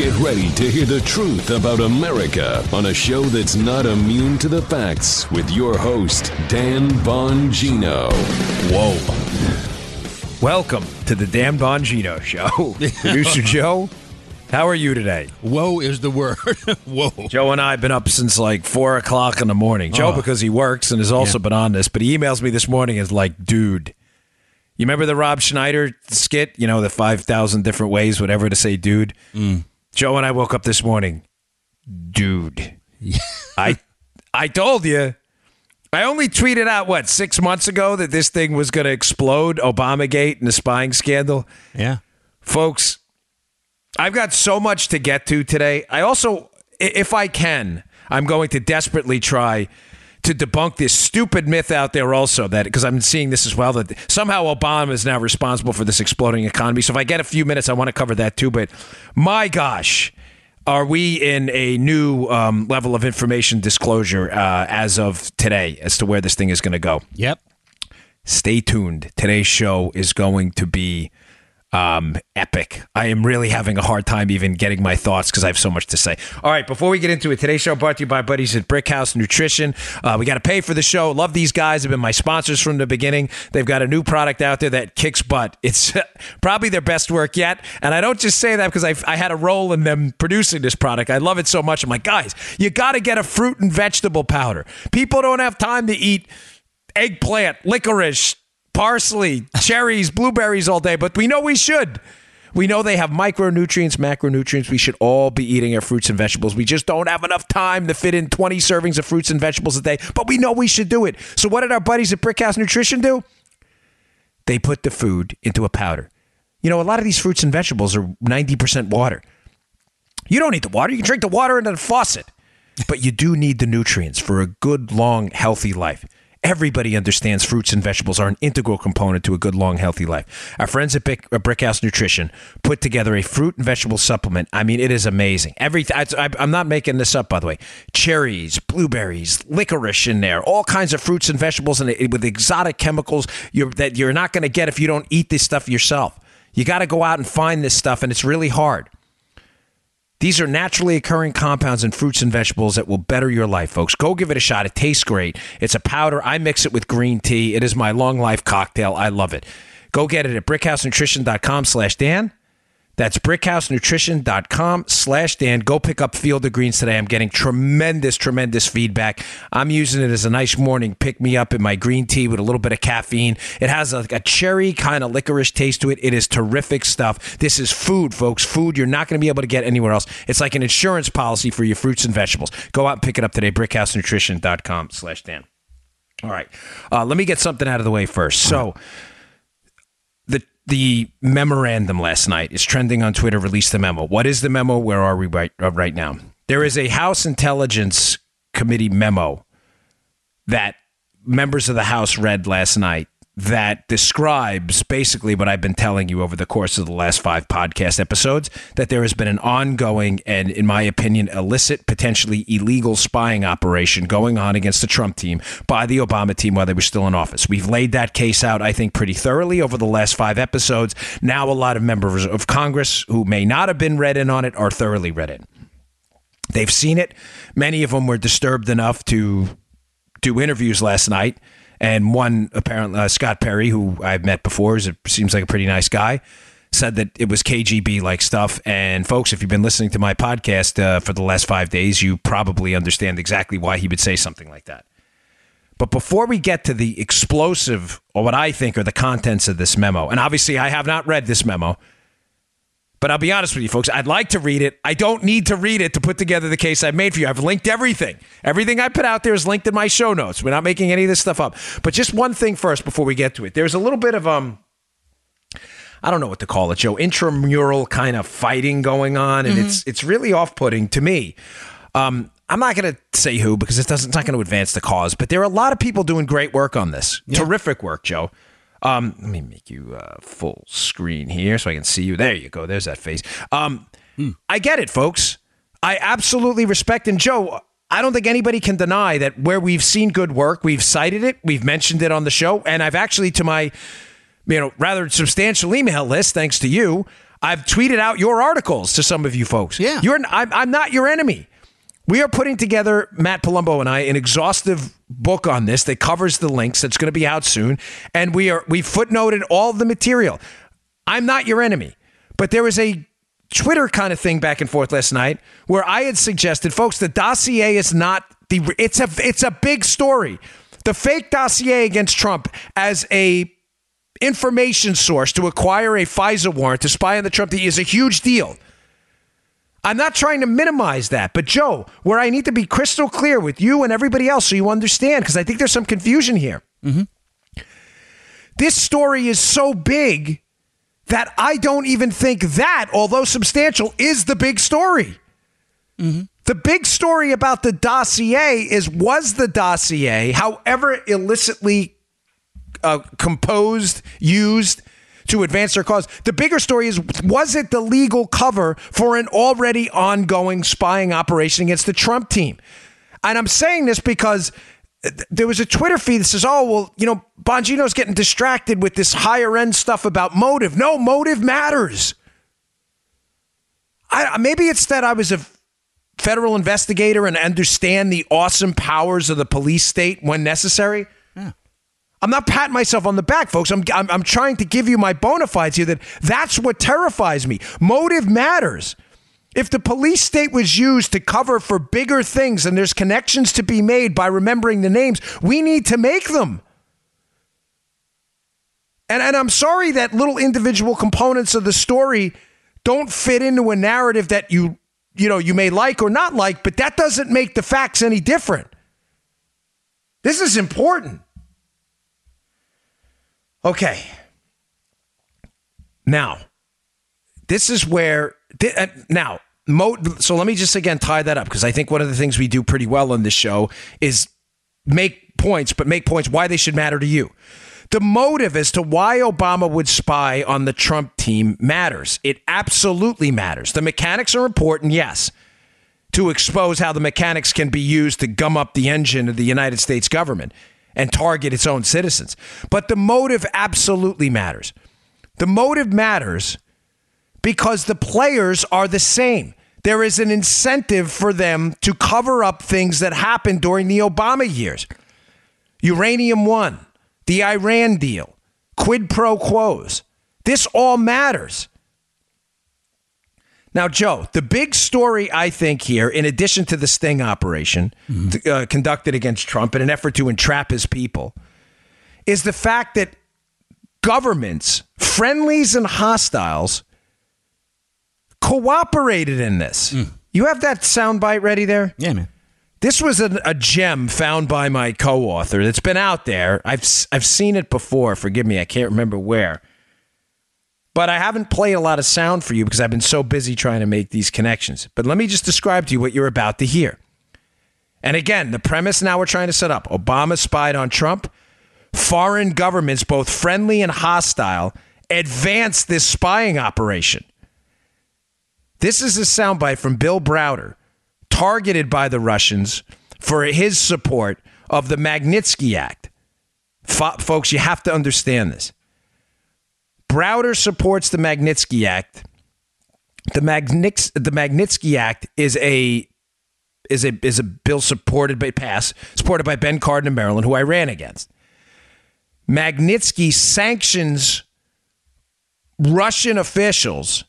Get ready to hear the truth about America on a show that's not immune to the facts with your host, Dan Bongino. Whoa. Welcome to the Dan Bongino Show. Producer Joe, how are you today? Whoa is the word. Whoa. Joe and I have been up since like four o'clock in the morning. Joe, Oh. because he works and has also Yeah. been on this, but he emails me this morning as like, dude. You remember the Rob Schneider skit? You know, the 5,000 different ways, whatever, to say dude? Mm. Joe and I woke up this morning. Dude. I I told you. I only tweeted out, what, six months ago that this thing was going to explode Obamagate and the spying scandal? Yeah. Folks, I've got so much to get to today. I also, if I can, I'm going to desperately try to debunk this stupid myth out there also that because I'm seeing this as well that somehow Obama is now responsible for this exploding economy. So if I get a few minutes, I want to cover that too. But my gosh, are we in a new um, level of information disclosure uh, as of today as to where this thing is going to go? Yep. stay tuned. Today's show is going to be um, epic. I am really having a hard time even getting my thoughts because I have so much to say. All right, before we get into it, today's show brought to you by buddies at Brick House Nutrition. Uh, we got to pay for the show. Love these guys. Have been my sponsors from the beginning. They've got a new product out there that kicks butt. It's probably their best work yet, and I don't just say that because I, I had a role in them producing this product. I love it so much. I'm like, guys, you got to get a fruit and vegetable powder. People don't have time to eat eggplant, licorice, parsley, cherries, blueberries all day, but we know we should. We know they have micronutrients, macronutrients. We should all be eating our fruits and vegetables. We just don't have enough time to fit in 20 servings of fruits and vegetables a day, but we know we should do it. So, what did our buddies at Brickhouse Nutrition do? They put the food into a powder. You know, a lot of these fruits and vegetables are 90% water. You don't need the water. You can drink the water in the faucet. But you do need the nutrients for a good, long, healthy life. Everybody understands fruits and vegetables are an integral component to a good, long, healthy life. Our friends at Brick, at Brickhouse Nutrition put together a fruit and vegetable supplement. I mean, it is amazing. Every I, I'm not making this up, by the way. Cherries, blueberries, licorice in there, all kinds of fruits and vegetables, and it, with exotic chemicals you're, that you're not going to get if you don't eat this stuff yourself. You got to go out and find this stuff, and it's really hard. These are naturally occurring compounds in fruits and vegetables that will better your life, folks. Go give it a shot. It tastes great. It's a powder. I mix it with green tea. It is my long life cocktail. I love it. Go get it at brickhousenutrition.com slash Dan. That's brickhousenutrition.com slash Dan. Go pick up Field of Greens today. I'm getting tremendous, tremendous feedback. I'm using it as a nice morning pick me up in my green tea with a little bit of caffeine. It has a, a cherry kind of licorice taste to it. It is terrific stuff. This is food, folks. Food you're not going to be able to get anywhere else. It's like an insurance policy for your fruits and vegetables. Go out and pick it up today. brickhousenutrition.com slash Dan. All right. Uh, let me get something out of the way first. So, the memorandum last night is trending on Twitter. Released the memo. What is the memo? Where are we right uh, right now? There is a House Intelligence Committee memo that members of the House read last night that describes basically what I've been telling you over the course of the last five podcast episodes that there has been an ongoing and, in my opinion, illicit, potentially illegal spying operation going on against the Trump team by the Obama team while they were still in office. We've laid that case out, I think, pretty thoroughly over the last five episodes. Now, a lot of members of Congress who may not have been read in on it are thoroughly read in. They've seen it. Many of them were disturbed enough to do interviews last night. And one, apparently, uh, Scott Perry, who I've met before, is a, seems like a pretty nice guy, said that it was KGB like stuff. And folks, if you've been listening to my podcast uh, for the last five days, you probably understand exactly why he would say something like that. But before we get to the explosive, or what I think are the contents of this memo, and obviously I have not read this memo, but I'll be honest with you, folks. I'd like to read it. I don't need to read it to put together the case I've made for you. I've linked everything. Everything I put out there is linked in my show notes. We're not making any of this stuff up. But just one thing first before we get to it. There's a little bit of um I don't know what to call it, Joe. Intramural kind of fighting going on, and it's it's really off-putting to me. Um, I'm not going to say who because it doesn't. It's not going to advance the cause. But there are a lot of people doing great work on this. Terrific work, Joe. Um, let me make you uh, full screen here so I can see you. There you go. There's that face. Um, I get it, folks. I absolutely respect and Joe. I don't think anybody can deny that where we've seen good work, we've cited it, we've mentioned it on the show, and I've actually to my you know rather substantial email list, thanks to you. I've tweeted out your articles to some of you folks. Yeah. You're I'm, I'm not your enemy. We are putting together, Matt Palumbo and I, an exhaustive book on this that covers the links that's going to be out soon. And we are we footnoted all the material. I'm not your enemy. But there was a Twitter kind of thing back and forth last night where I had suggested, folks, the dossier is not the it's a it's a big story. The fake dossier against Trump as a information source to acquire a FISA warrant to spy on the Trump is a huge deal. I'm not trying to minimize that, but Joe, where I need to be crystal clear with you and everybody else so you understand, because I think there's some confusion here. Mm-hmm. This story is so big that I don't even think that, although substantial, is the big story. Mm-hmm. The big story about the dossier is was the dossier, however illicitly uh, composed, used, to advance their cause. The bigger story is was it the legal cover for an already ongoing spying operation against the Trump team? And I'm saying this because uh, there was a Twitter feed that says, oh, well, you know, Bongino's getting distracted with this higher end stuff about motive. No, motive matters. I, uh, maybe it's that I was a federal investigator and understand the awesome powers of the police state when necessary. I'm not patting myself on the back, folks. I'm, I'm, I'm trying to give you my bona fides here that that's what terrifies me. Motive matters. If the police state was used to cover for bigger things and there's connections to be made by remembering the names, we need to make them. And, and I'm sorry that little individual components of the story don't fit into a narrative that you you know you may like or not like, but that doesn't make the facts any different. This is important. Okay. Now, this is where uh, now so let me just again tie that up because I think one of the things we do pretty well on this show is make points, but make points why they should matter to you. The motive as to why Obama would spy on the Trump team matters. It absolutely matters. The mechanics are important, yes, to expose how the mechanics can be used to gum up the engine of the United States government and target its own citizens. But the motive absolutely matters. The motive matters because the players are the same. There is an incentive for them to cover up things that happened during the Obama years. Uranium One, the Iran deal, quid pro quos. This all matters. Now, Joe, the big story I think here, in addition to the sting operation mm-hmm. uh, conducted against Trump in an effort to entrap his people, is the fact that governments, friendlies and hostiles, cooperated in this. Mm. You have that soundbite ready there? Yeah, man. This was a, a, gem found by my co-author that's been out there. I've I've seen it before. Forgive me, I can't remember where. But I haven't played a lot of sound for you because I've been so busy trying to make these connections. But let me just describe to you what you're about to hear. And again, the premise now we're trying to set up Obama spied on Trump. Foreign governments, both friendly and hostile, advanced this spying operation. This is a soundbite from Bill Browder, targeted by the Russians for his support of the Magnitsky Act. F- folks, you have to understand this. Browder supports the Magnitsky Act. The, Magnits- the Magnitsky Act is a is a is a bill supported by pass supported by Ben Cardin of Maryland, who I ran against. Magnitsky sanctions Russian officials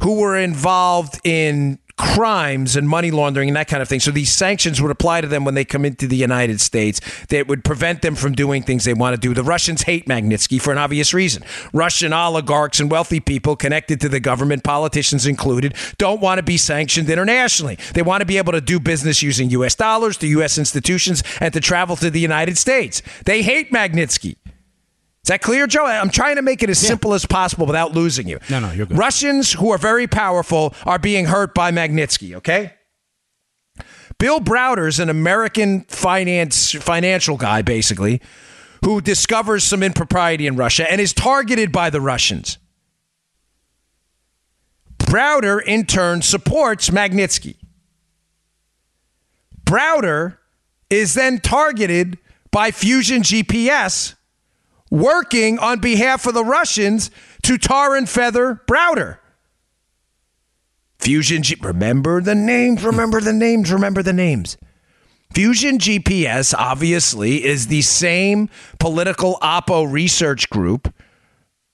who were involved in crimes and money laundering and that kind of thing. So these sanctions would apply to them when they come into the United States that would prevent them from doing things they want to do. The Russians hate Magnitsky for an obvious reason. Russian oligarchs and wealthy people connected to the government, politicians included, don't want to be sanctioned internationally. They want to be able to do business using US dollars to US institutions and to travel to the United States. They hate Magnitsky. Is that clear, Joe? I'm trying to make it as yeah. simple as possible without losing you. No, no, you're good. Russians who are very powerful are being hurt by Magnitsky, okay? Bill Browder's an American finance financial guy, basically, who discovers some impropriety in Russia and is targeted by the Russians. Browder, in turn, supports Magnitsky. Browder is then targeted by Fusion GPS working on behalf of the Russians to tar and feather Browder. Fusion G. Remember the names, remember the names, remember the names. Fusion GPS obviously is the same political oppo research group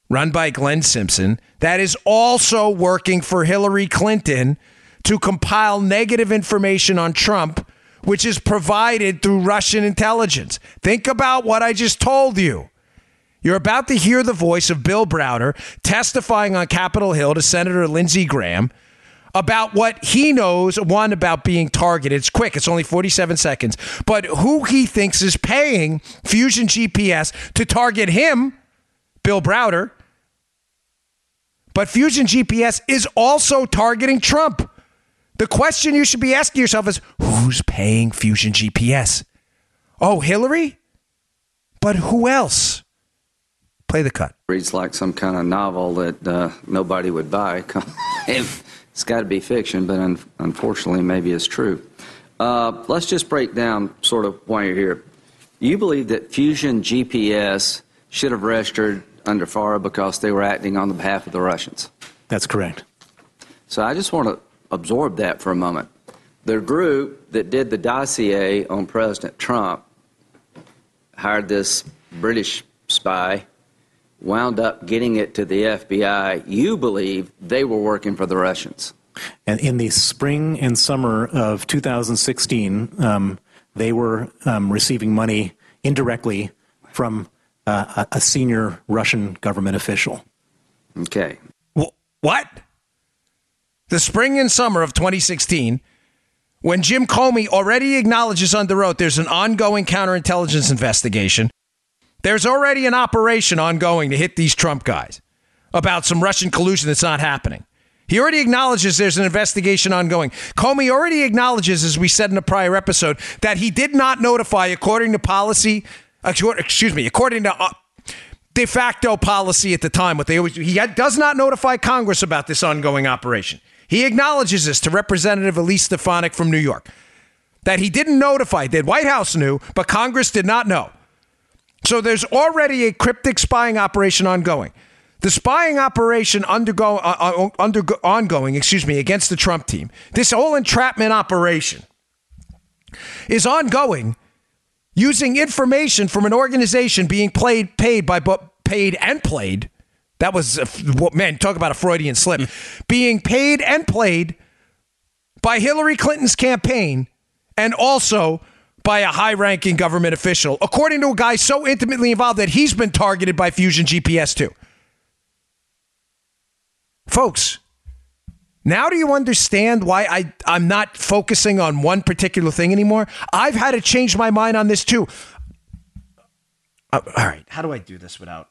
run by Glenn Simpson that is also working for Hillary Clinton to compile negative information on Trump, which is provided through Russian intelligence. Think about what I just told you. You're about to hear the voice of Bill Browder testifying on Capitol Hill to Senator Lindsey Graham about what he knows, one, about being targeted. It's quick, it's only 47 seconds, but who he thinks is paying Fusion GPS to target him, Bill Browder. But Fusion GPS is also targeting Trump. The question you should be asking yourself is who's paying Fusion GPS? Oh, Hillary? But who else? Play the cut. Reads like some kind of novel that uh, nobody would buy. it's got to be fiction, but un- unfortunately, maybe it's true. Uh, let's just break down sort of why you're here. You believe that Fusion GPS should have registered under FARA because they were acting on the behalf of the Russians. That's correct. So I just want to absorb that for a moment. The group that did the dossier on President Trump hired this British spy wound up getting it to the FBI, you believe they were working for the Russians. And in the spring and summer of 2016, um, they were um, receiving money indirectly from uh, a senior Russian government official. Okay. What? The spring and summer of 2016, when Jim Comey already acknowledges under oath there's an ongoing counterintelligence investigation there's already an operation ongoing to hit these Trump guys about some Russian collusion that's not happening. He already acknowledges there's an investigation ongoing. Comey already acknowledges, as we said in a prior episode, that he did not notify, according to policy, excuse me, according to uh, de facto policy at the time, what they always do, he does not notify Congress about this ongoing operation. He acknowledges this to Representative Elise Stefanik from New York, that he didn't notify, the White House knew, but Congress did not know. So there's already a cryptic spying operation ongoing. The spying operation undergo, uh, uh undergo, ongoing, excuse me, against the Trump team. This whole entrapment operation is ongoing using information from an organization being played, paid by paid and played. That was what man talk about a Freudian slip. being paid and played by Hillary Clinton's campaign and also by a high ranking government official, according to a guy so intimately involved that he's been targeted by Fusion GPS too. Folks, now do you understand why I, I'm not focusing on one particular thing anymore? I've had to change my mind on this too. Uh, all right, how do I do this without.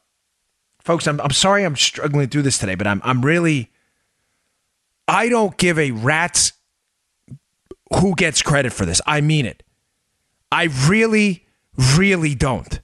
Folks, I'm, I'm sorry I'm struggling do this today, but I'm, I'm really. I don't give a rat's who gets credit for this. I mean it. I really, really don't.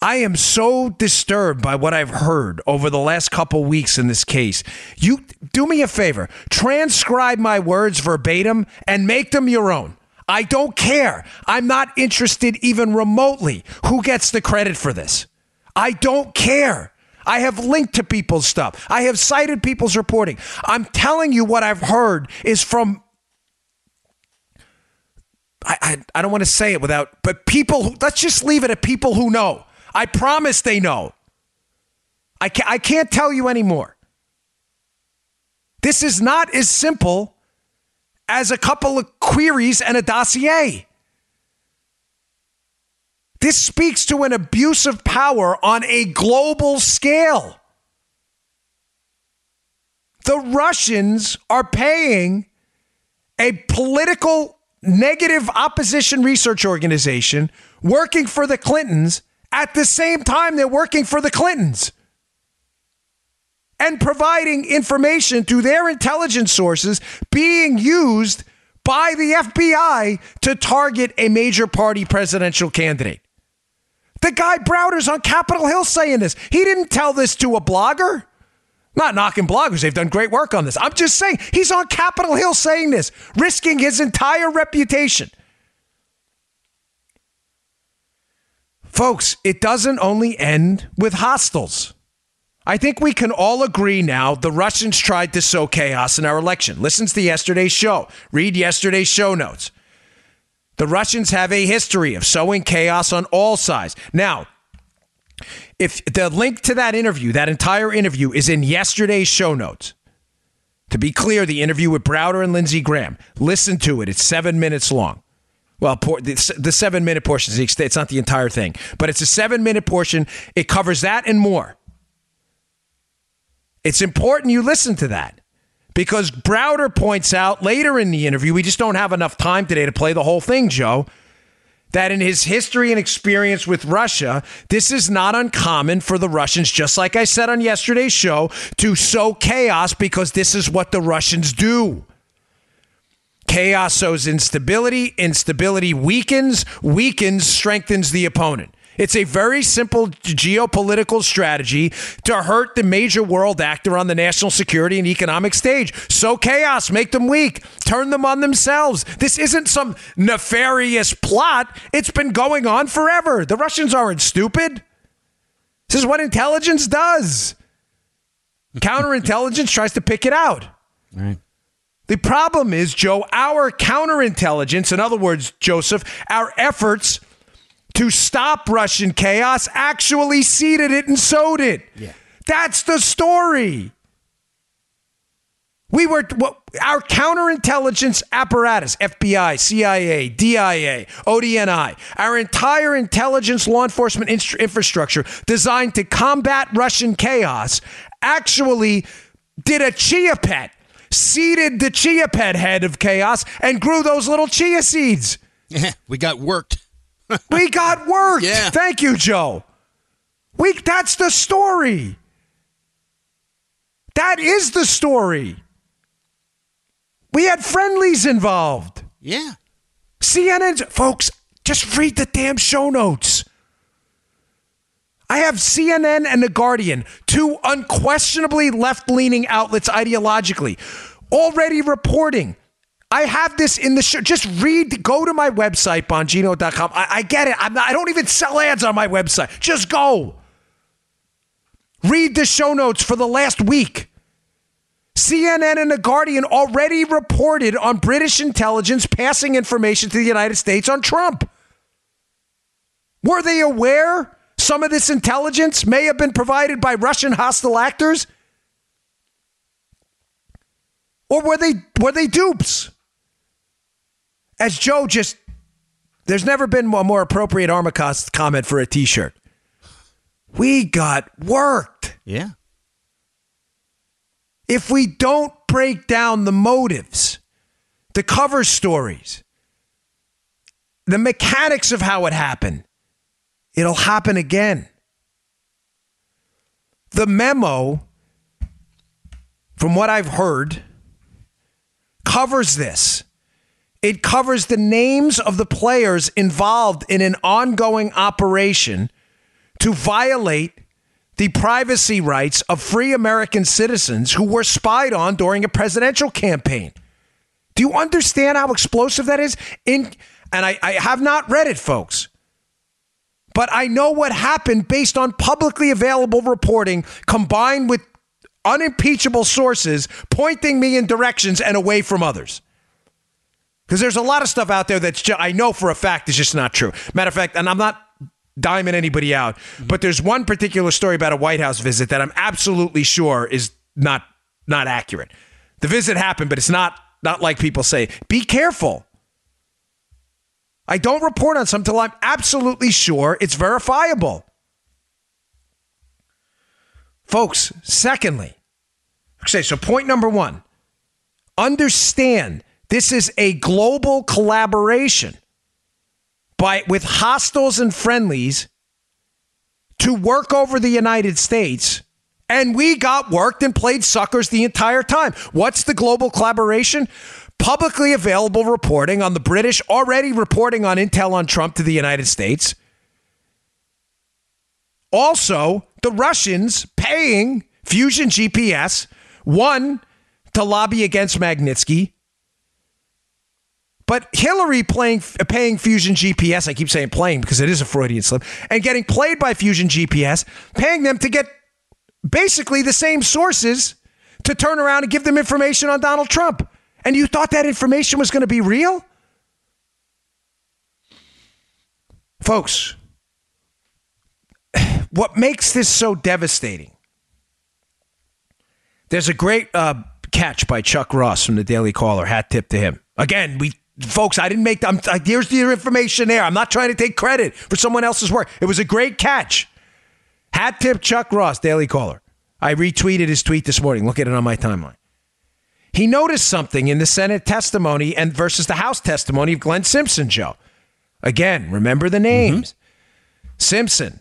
I am so disturbed by what I've heard over the last couple weeks in this case. You do me a favor, transcribe my words verbatim and make them your own. I don't care. I'm not interested even remotely who gets the credit for this. I don't care. I have linked to people's stuff. I have cited people's reporting. I'm telling you what I've heard is from I, I, I don't want to say it without, but people, let's just leave it at people who know. I promise they know. I, ca- I can't tell you anymore. This is not as simple as a couple of queries and a dossier. This speaks to an abuse of power on a global scale. The Russians are paying a political negative opposition research organization working for the Clintons at the same time they're working for the Clintons and providing information through their intelligence sources being used by the FBI to target a major party presidential candidate. The guy Browder's on Capitol Hill saying this. He didn't tell this to a blogger not knocking bloggers. They've done great work on this. I'm just saying he's on Capitol Hill saying this, risking his entire reputation. Folks, it doesn't only end with hostiles. I think we can all agree now the Russians tried to sow chaos in our election. Listen to yesterday's show. Read yesterday's show notes. The Russians have a history of sowing chaos on all sides. Now, if the link to that interview, that entire interview, is in yesterday's show notes. To be clear, the interview with Browder and Lindsey Graham. Listen to it. It's seven minutes long. Well, the seven minute portion is it's not the entire thing, but it's a seven minute portion. It covers that and more. It's important you listen to that because Browder points out later in the interview, we just don't have enough time today to play the whole thing, Joe that in his history and experience with Russia, this is not uncommon for the Russians, just like I said on yesterday's show, to sow chaos because this is what the Russians do. Chaos sows instability, instability weakens, weakens, strengthens the opponent. It's a very simple geopolitical strategy to hurt the major world actor on the national security and economic stage. Sow chaos, make them weak, turn them on themselves. This isn't some nefarious plot. It's been going on forever. The Russians aren't stupid. This is what intelligence does. Counterintelligence tries to pick it out. Right. The problem is, Joe, our counterintelligence, in other words, Joseph, our efforts to stop Russian chaos actually seeded it and sowed it. Yeah. That's the story. We were our counterintelligence apparatus, FBI, CIA, DIA, ODNI, our entire intelligence law enforcement infrastructure designed to combat Russian chaos actually did a chia pet, seeded the chia pet head of chaos and grew those little chia seeds. Yeah, we got worked we got worked. Yeah. Thank you, Joe. We that's the story. That is the story. We had friendlies involved. Yeah. CNN's folks, just read the damn show notes. I have CNN and The Guardian, two unquestionably left leaning outlets ideologically, already reporting I have this in the show. Just read, go to my website, Bongino.com. I, I get it. I'm not, I don't even sell ads on my website. Just go. Read the show notes for the last week. CNN and The Guardian already reported on British intelligence passing information to the United States on Trump. Were they aware some of this intelligence may have been provided by Russian hostile actors? Or were they were they dupes? As Joe just, there's never been a more appropriate Armacost comment for a t shirt. We got worked. Yeah. If we don't break down the motives, the cover stories, the mechanics of how it happened, it'll happen again. The memo, from what I've heard, covers this. It covers the names of the players involved in an ongoing operation to violate the privacy rights of free American citizens who were spied on during a presidential campaign. Do you understand how explosive that is? In and I, I have not read it, folks. But I know what happened based on publicly available reporting combined with unimpeachable sources pointing me in directions and away from others. Because there's a lot of stuff out there that's just, I know for a fact is just not true. Matter of fact, and I'm not diming anybody out, mm-hmm. but there's one particular story about a White House visit that I'm absolutely sure is not not accurate. The visit happened, but it's not not like people say. Be careful. I don't report on something until I'm absolutely sure it's verifiable. Folks, secondly, okay, so point number one understand this is a global collaboration by with hostiles and friendlies to work over the United States. And we got worked and played suckers the entire time. What's the global collaboration? Publicly available reporting on the British already reporting on intel on Trump to the United States. Also, the Russians paying Fusion GPS, one, to lobby against Magnitsky, but Hillary playing, paying Fusion GPS, I keep saying playing because it is a Freudian slip, and getting played by Fusion GPS, paying them to get basically the same sources to turn around and give them information on Donald Trump. And you thought that information was going to be real? Folks, what makes this so devastating? There's a great uh, catch by Chuck Ross from the Daily Caller. Hat tip to him. Again, we folks, I didn't make. I'm, I, here's the information there. I'm not trying to take credit for someone else's work. It was a great catch. Hat tip Chuck Ross, Daily Caller. I retweeted his tweet this morning. Look at it on my timeline. He noticed something in the Senate testimony and versus the House testimony of Glenn Simpson, Joe. Again, remember the names. Mm-hmm. Simpson,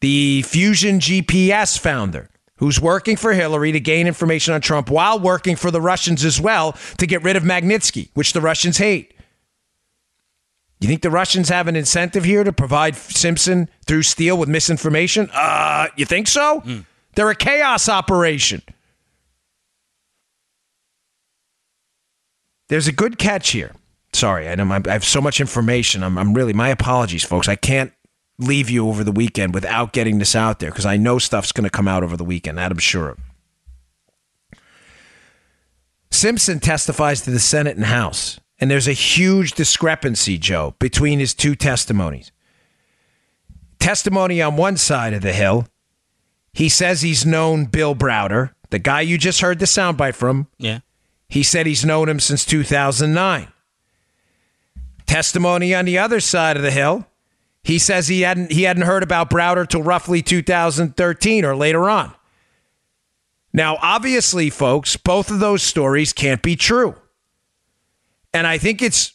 the Fusion GPS founder, who's working for Hillary to gain information on Trump while working for the Russians as well to get rid of Magnitsky, which the Russians hate. You think the Russians have an incentive here to provide Simpson through Steele with misinformation? Uh, you think so? Mm. They're a chaos operation. There's a good catch here. Sorry, I know I have so much information. I'm, I'm really my apologies, folks. I can't leave you over the weekend without getting this out there because I know stuff's going to come out over the weekend. That I'm sure of. Simpson testifies to the Senate and House, and there's a huge discrepancy, Joe, between his two testimonies. Testimony on one side of the hill, he says he's known Bill Browder, the guy you just heard the soundbite from. Yeah. He said he's known him since 2009. Testimony on the other side of the hill, he says he hadn't he hadn't heard about Browder till roughly 2013 or later on. Now, obviously, folks, both of those stories can't be true. And I think it's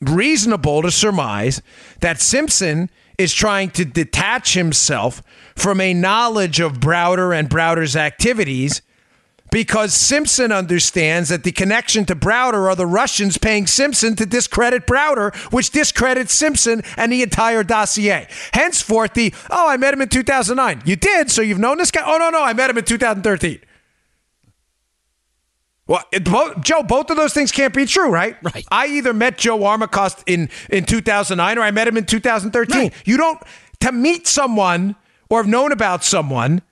reasonable to surmise that Simpson is trying to detach himself from a knowledge of Browder and Browder's activities because Simpson understands that the connection to Browder are the Russians paying Simpson to discredit Browder, which discredits Simpson and the entire dossier. Henceforth, the, oh, I met him in 2009. You did, so you've known this guy? Oh, no, no, I met him in 2013. Well, it, both, Joe, both of those things can't be true, right? Right. I either met Joe Armacost in, in 2009 or I met him in 2013. Right. You don't, to meet someone or have known about someone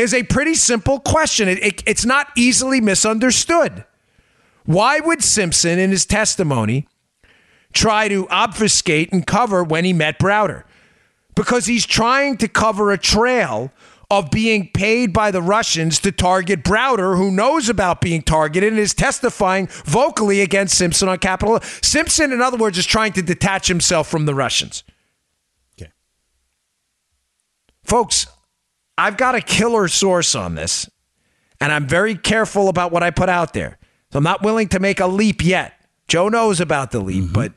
is a pretty simple question. It, it, it's not easily misunderstood. Why would Simpson, in his testimony, try to obfuscate and cover when he met Browder? Because he's trying to cover a trail of being paid by the Russians to target Browder, who knows about being targeted and is testifying vocally against Simpson on Capitol. Simpson, in other words, is trying to detach himself from the Russians. Okay. Folks, I've got a killer source on this, and I'm very careful about what I put out there. So I'm not willing to make a leap yet. Joe knows about the leap, mm-hmm. but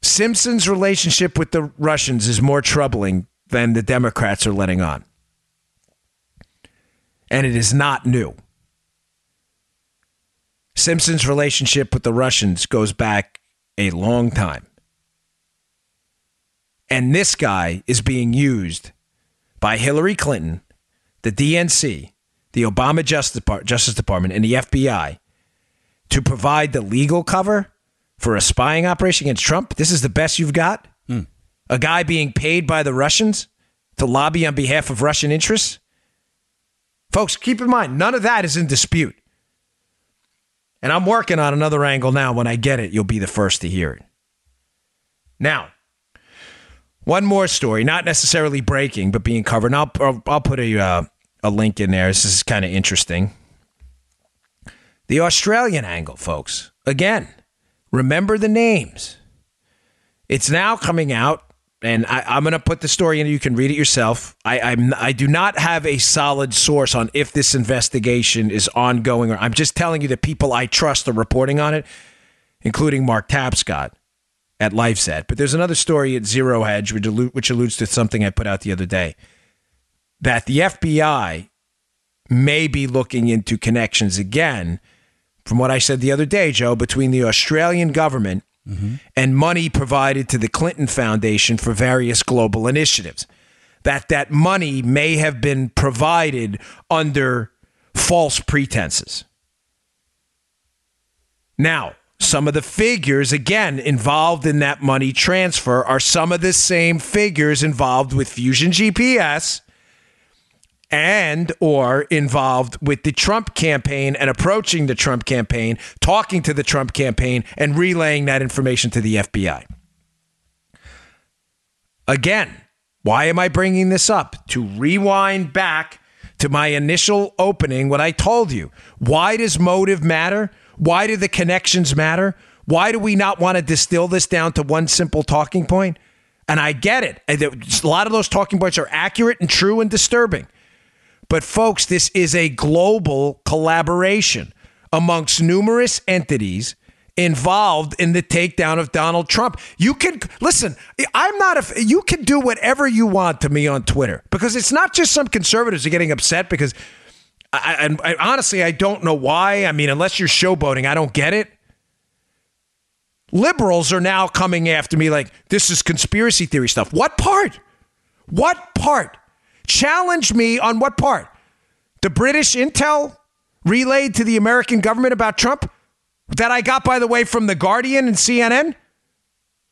Simpson's relationship with the Russians is more troubling than the Democrats are letting on. And it is not new. Simpson's relationship with the Russians goes back a long time. And this guy is being used by Hillary Clinton, the DNC, the Obama Justice Department, and the FBI to provide the legal cover for a spying operation against Trump? This is the best you've got? Mm. A guy being paid by the Russians to lobby on behalf of Russian interests? Folks, keep in mind, none of that is in dispute. And I'm working on another angle now. When I get it, you'll be the first to hear it. Now, one more story, not necessarily breaking, but being covered. And I'll, I'll, I'll put a, uh, a link in there. This is kind of interesting. The Australian angle, folks. Again, remember the names. It's now coming out, and I, am going to put the story in. You can read it yourself. I, I'm, I do not have a solid source on if this investigation is ongoing, or I'm just telling you that people I trust are reporting on it, including Mark Tapscott at LifeZette. But there's another story at Zero Hedge, which, which alludes to something I put out the other day that the FBI may be looking into connections again, from what I said the other day, Joe, between the Australian government mm-hmm. and money provided to the Clinton Foundation for various global initiatives. That that money may have been provided under false pretenses. Now, some of the figures, again, involved in that money transfer are some of the same figures involved with Fusion GPS and or involved with the Trump campaign and approaching the Trump campaign, talking to the Trump campaign and relaying that information to the FBI. Again, why am I bringing this up? To rewind back to my initial opening, what I told you. Why does motive matter? Why do the connections matter? Why do we not want to distill this down to one simple talking point? And I get it. A lot of those talking points are accurate and true and disturbing. But, folks, this is a global collaboration amongst numerous entities involved in the takedown of Donald Trump. You can listen, I'm not a you can do whatever you want to me on Twitter because it's not just some conservatives are getting upset because I, and I, honestly I don't know why. I mean, unless you're showboating, I don't get it. Liberals are now coming after me like this is conspiracy theory stuff. What part? What part? Challenge me on what part? The British intel relayed to the American government about Trump? that I got, by the way, from The Guardian and CNN.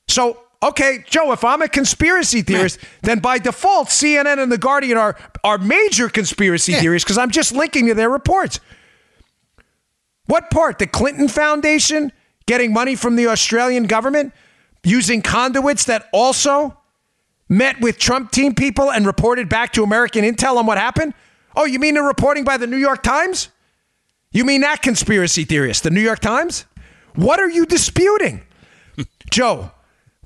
So, okay, Joe, if I'm a conspiracy theorist, then by default, CNN and The Guardian are, are major conspiracy yeah. theories because I'm just linking to their reports. What part? The Clinton Foundation getting money from the Australian government, using conduits that also met with Trump team people and reported back to American intel on what happened? Oh, you mean the reporting by the New York Times? You mean that conspiracy theorist, the New York Times? What are you disputing? Joe,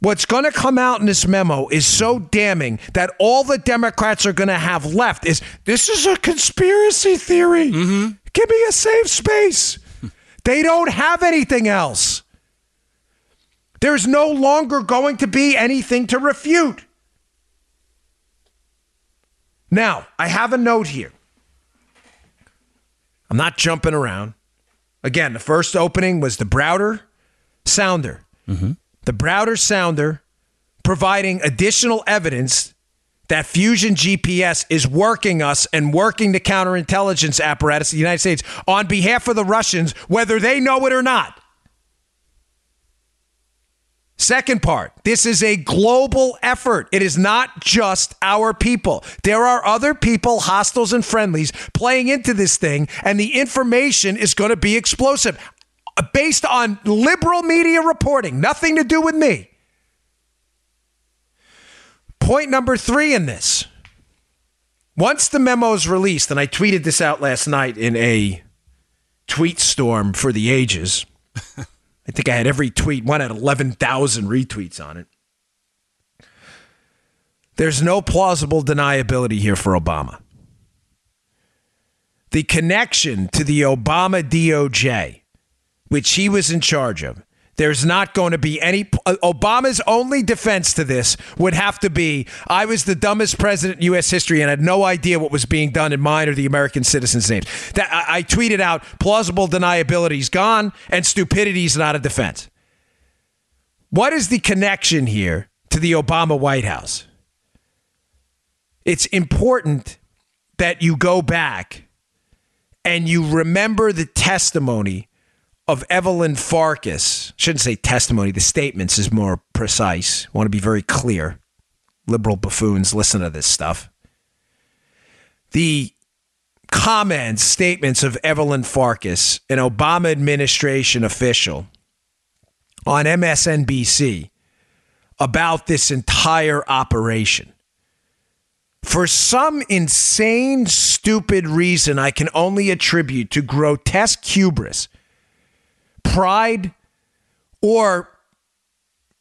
what's going to come out in this memo is so damning that all the Democrats are going to have left is this is a conspiracy theory. Mm-hmm. Give me a safe space. they don't have anything else. There's no longer going to be anything to refute. Now, I have a note here. I'm not jumping around. Again, the first opening was the Browder Sounder. Mm-hmm. The Browder Sounder providing additional evidence that Fusion GPS is working us and working the counterintelligence apparatus of the United States on behalf of the Russians, whether they know it or not. Second part, this is a global effort. It is not just our people. There are other people, hostiles and friendlies, playing into this thing, and the information is going to be explosive based on liberal media reporting, nothing to do with me. Point number three in this once the memo is released, and I tweeted this out last night in a tweet storm for the ages. I think I had every tweet, one had 11,000 retweets on it. There's no plausible deniability here for Obama. The connection to the Obama DOJ, which he was in charge of, there's not going to be any. Uh, Obama's only defense to this would have to be I was the dumbest president in U.S. history and had no idea what was being done in mine or the American citizens' names. That I, I tweeted out plausible deniability is gone and stupidity is not a defense. What is the connection here to the Obama White House? It's important that you go back and you remember the testimony of Evelyn Farkas, shouldn't say testimony, the statements is more precise. I want to be very clear. Liberal buffoons listen to this stuff. The comments, statements of Evelyn Farkas, an Obama administration official on MSNBC about this entire operation. For some insane, stupid reason I can only attribute to grotesque hubris pride or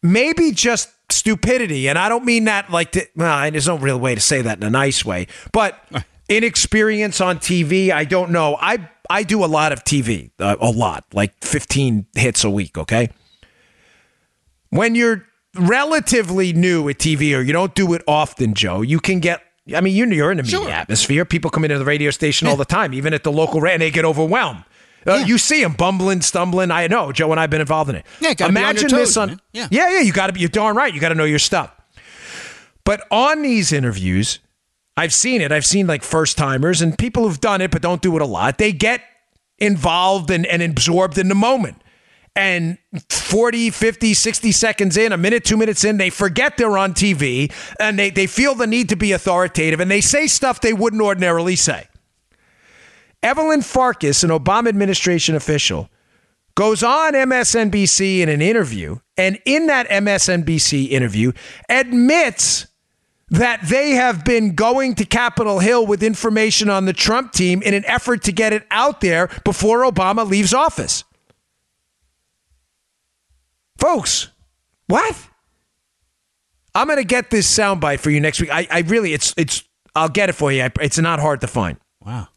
maybe just stupidity. And I don't mean that like, to, well, there's no real way to say that in a nice way, but inexperience on TV, I don't know. I, I do a lot of TV, uh, a lot, like 15 hits a week, okay? When you're relatively new at TV or you don't do it often, Joe, you can get I mean, you're in the media sure. atmosphere. People come into the radio station all the time, even at the local radio, and they get overwhelmed. Uh, yeah. You see him bumbling, stumbling. I know Joe and I've been involved in it. Yeah, imagine toes, this on. Man. Yeah, yeah, yeah. You got to be. You're darn right. You got to know your stuff. But on these interviews, I've seen it. I've seen like first timers and people who've done it but don't do it a lot. They get involved and, and absorbed in the moment. and 40, 50, 60 seconds in, a minute, two minutes in, they forget they're on TV and they, they feel the need to be authoritative and they say stuff they wouldn't ordinarily say. Evelyn Farkas, an Obama administration official, goes on MSNBC in an interview, and in that MSNBC interview, admits that they have been going to Capitol Hill with information on the Trump team in an effort to get it out there before Obama leaves office. Folks, what? I'm going to get this soundbite for you next week. I, I really, it's, it's, I'll get it for you. It's not hard to find. Wow.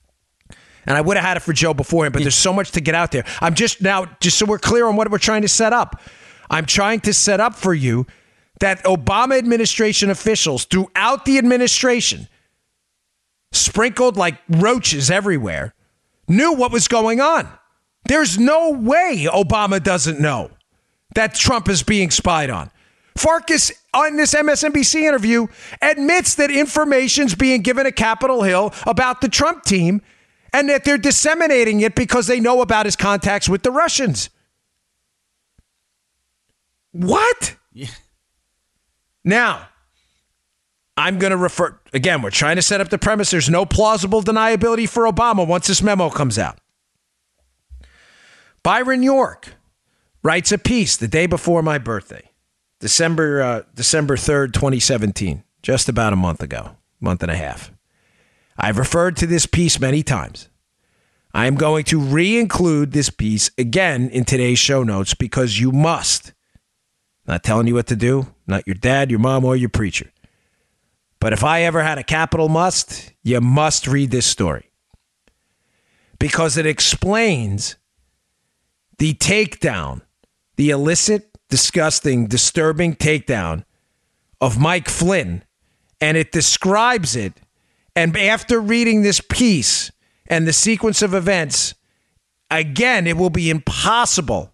And I would have had it for Joe before him, but there's so much to get out there. I'm just now, just so we're clear on what we're trying to set up. I'm trying to set up for you that Obama administration officials throughout the administration, sprinkled like roaches everywhere, knew what was going on. There's no way Obama doesn't know that Trump is being spied on. Farkas, on this MSNBC interview, admits that information's being given to Capitol Hill about the Trump team and that they're disseminating it because they know about his contacts with the Russians. What? Yeah. Now, I'm going to refer again, we're trying to set up the premise there's no plausible deniability for Obama once this memo comes out. Byron York writes a piece the day before my birthday, December uh, December 3rd, 2017, just about a month ago, month and a half. I've referred to this piece many times. I am going to re include this piece again in today's show notes because you must. Not telling you what to do, not your dad, your mom, or your preacher. But if I ever had a capital must, you must read this story because it explains the takedown, the illicit, disgusting, disturbing takedown of Mike Flynn, and it describes it and after reading this piece and the sequence of events, again, it will be impossible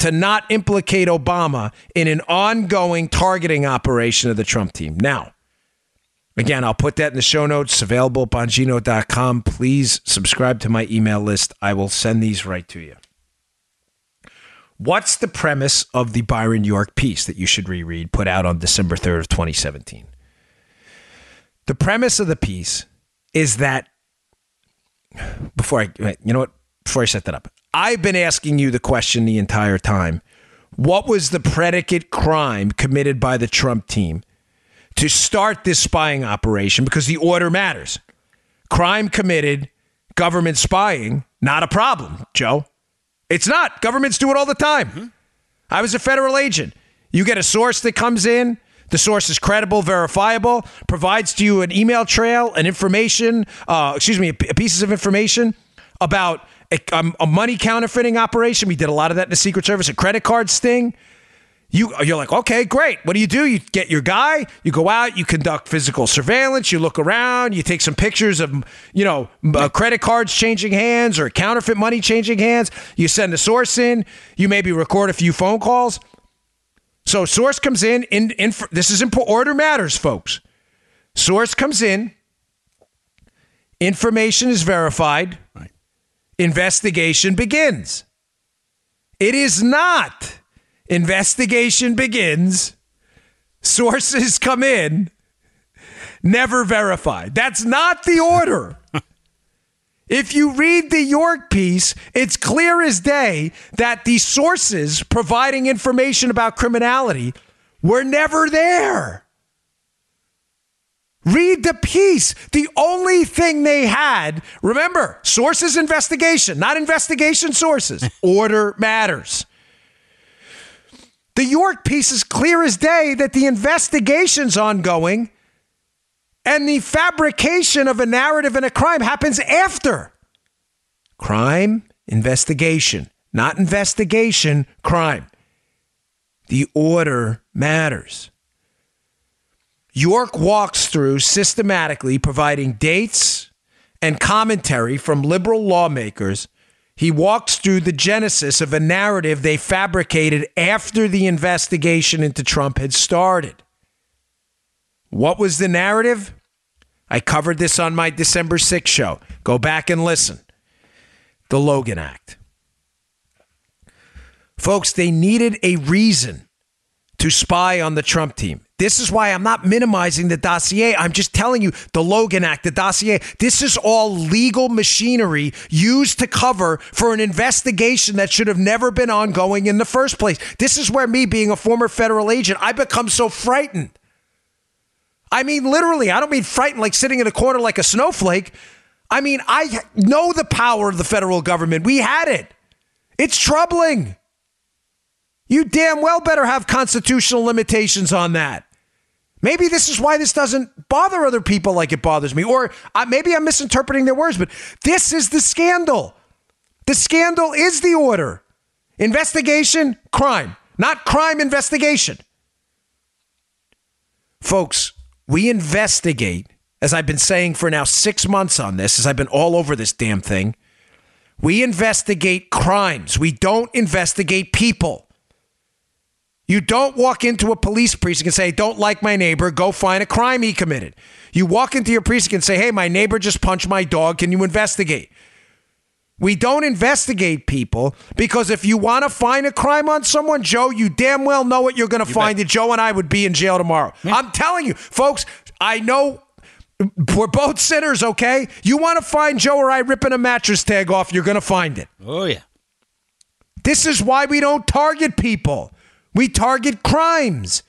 to not implicate Obama in an ongoing targeting operation of the Trump team. Now, again, I'll put that in the show notes available at bongino.com. Please subscribe to my email list. I will send these right to you. What's the premise of the Byron York piece that you should reread put out on December 3rd of 2017? The premise of the piece is that before I, you know what, before I set that up, I've been asking you the question the entire time. What was the predicate crime committed by the Trump team to start this spying operation? Because the order matters. Crime committed, government spying, not a problem, Joe. It's not. Governments do it all the time. Mm-hmm. I was a federal agent. You get a source that comes in, the source is credible, verifiable, provides to you an email trail, an information, uh, excuse me, pieces of information about a, um, a, money counterfeiting operation. We did a lot of that in the Secret Service, a credit card sting. You, you're like, okay, great. What do you do? You get your guy, you go out, you conduct physical surveillance, you look around, you take some pictures of, you know, uh, credit cards changing hands or counterfeit money changing hands. You send a source in, you maybe record a few phone calls. So source comes in, in, in this is important. Order matters, folks. Source comes in, information is verified, right. investigation begins. It is not investigation begins, sources come in, never verified. That's not the order. If you read the York piece, it's clear as day that the sources providing information about criminality were never there. Read the piece. The only thing they had, remember, sources investigation, not investigation sources. Order matters. The York piece is clear as day that the investigation's ongoing and the fabrication of a narrative and a crime happens after. Crime, investigation, not investigation, crime. The order matters. York walks through systematically providing dates and commentary from liberal lawmakers. He walks through the genesis of a narrative they fabricated after the investigation into Trump had started. What was the narrative? I covered this on my December 6th show. Go back and listen. The Logan Act. Folks, they needed a reason to spy on the Trump team. This is why I'm not minimizing the dossier. I'm just telling you the Logan Act, the dossier. This is all legal machinery used to cover for an investigation that should have never been ongoing in the first place. This is where me being a former federal agent, I become so frightened. I mean, literally, I don't mean frightened like sitting in a corner like a snowflake. I mean, I know the power of the federal government. We had it. It's troubling. You damn well better have constitutional limitations on that. Maybe this is why this doesn't bother other people like it bothers me. Or uh, maybe I'm misinterpreting their words, but this is the scandal. The scandal is the order investigation, crime, not crime investigation. Folks, we investigate, as I've been saying for now six months on this, as I've been all over this damn thing. We investigate crimes, we don't investigate people. You don't walk into a police precinct and say, don't like my neighbor, go find a crime he committed. You walk into your precinct and say, hey, my neighbor just punched my dog. Can you investigate? We don't investigate people because if you want to find a crime on someone, Joe, you damn well know what you're going to find. That Joe and I would be in jail tomorrow. Yeah. I'm telling you, folks, I know we're both sinners, okay? You want to find Joe or I ripping a mattress tag off, you're going to find it. Oh, yeah. This is why we don't target people. We target crimes.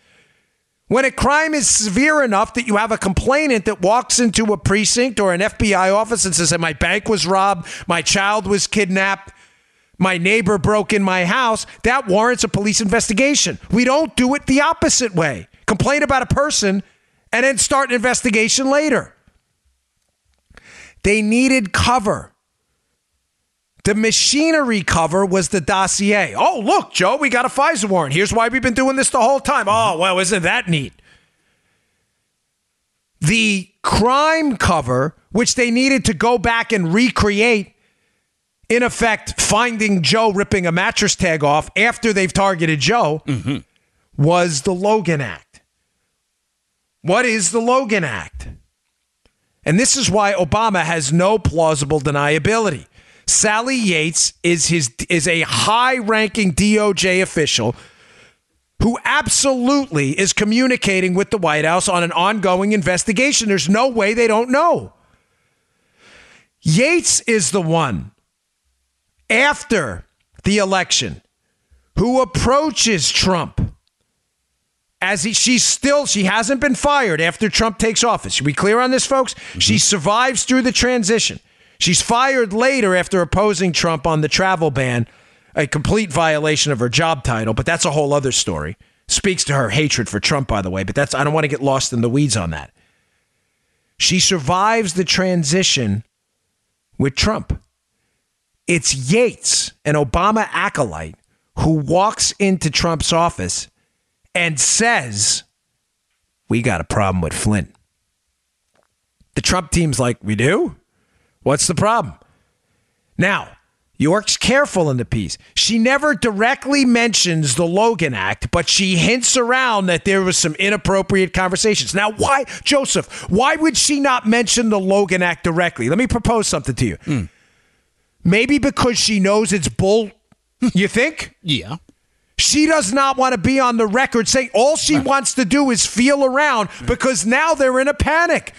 When a crime is severe enough that you have a complainant that walks into a precinct or an FBI office and says that my bank was robbed, my child was kidnapped, my neighbor broke in my house, that warrants a police investigation. We don't do it the opposite way. Complain about a person and then start an investigation later. They needed cover. The machinery cover was the dossier. Oh, look, Joe, we got a FISA warrant. Here's why we've been doing this the whole time. Oh, well, isn't that neat? The crime cover, which they needed to go back and recreate, in effect, finding Joe ripping a mattress tag off after they've targeted Joe, mm-hmm. was the Logan Act. What is the Logan Act? And this is why Obama has no plausible deniability. Sally Yates is his is a high-ranking DOJ official who absolutely is communicating with the White House on an ongoing investigation. There's no way they don't know. Yates is the one after the election who approaches Trump as he, she's still she hasn't been fired after Trump takes office. Are we clear on this, folks? Mm-hmm. She survives through the transition. She's fired later after opposing Trump on the travel ban, a complete violation of her job title, but that's a whole other story. Speaks to her hatred for Trump, by the way, but that's I don't want to get lost in the weeds on that. She survives the transition with Trump. It's Yates, an Obama acolyte, who walks into Trump's office and says, We got a problem with Flynn. The Trump team's like, We do? What's the problem? Now, York's careful in the piece. She never directly mentions the Logan Act, but she hints around that there was some inappropriate conversations. Now, why, Joseph, why would she not mention the Logan Act directly? Let me propose something to you. Mm. Maybe because she knows it's bull. You think? yeah. She does not want to be on the record saying all she wants to do is feel around because now they're in a panic.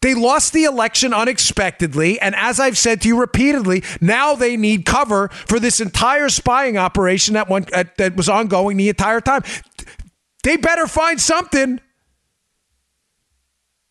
They lost the election unexpectedly. And as I've said to you repeatedly, now they need cover for this entire spying operation that, one, uh, that was ongoing the entire time. They better find something.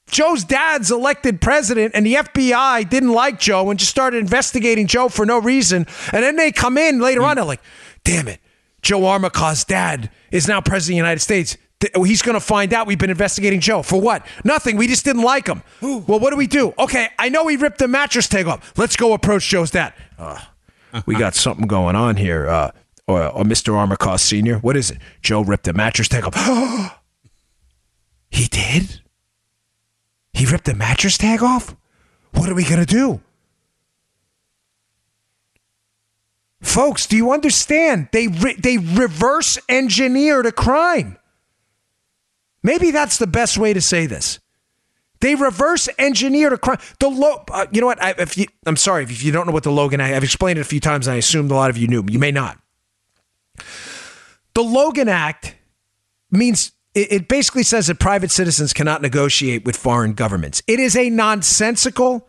Joe's dad's elected president, and the FBI didn't like Joe and just started investigating Joe for no reason. And then they come in later on, they're like, damn it, Joe Armacost' dad is now president of the United States. He's going to find out we've been investigating Joe. For what? Nothing. We just didn't like him. Ooh. Well, what do we do? Okay, I know he ripped the mattress tag off. Let's go approach Joe's dad. Uh, we got something going on here. Uh, or, or Mr. Armacost Sr. What is it? Joe ripped the mattress tag off. he did? He ripped the mattress tag off? What are we going to do? Folks, do you understand? They, re- they reverse engineered a crime. Maybe that's the best way to say this. They reverse engineered a crime. The lo- uh, you know what? I, if you, I'm sorry if you don't know what the Logan. I, I've explained it a few times, and I assumed a lot of you knew. You may not. The Logan Act means it, it basically says that private citizens cannot negotiate with foreign governments. It is a nonsensical,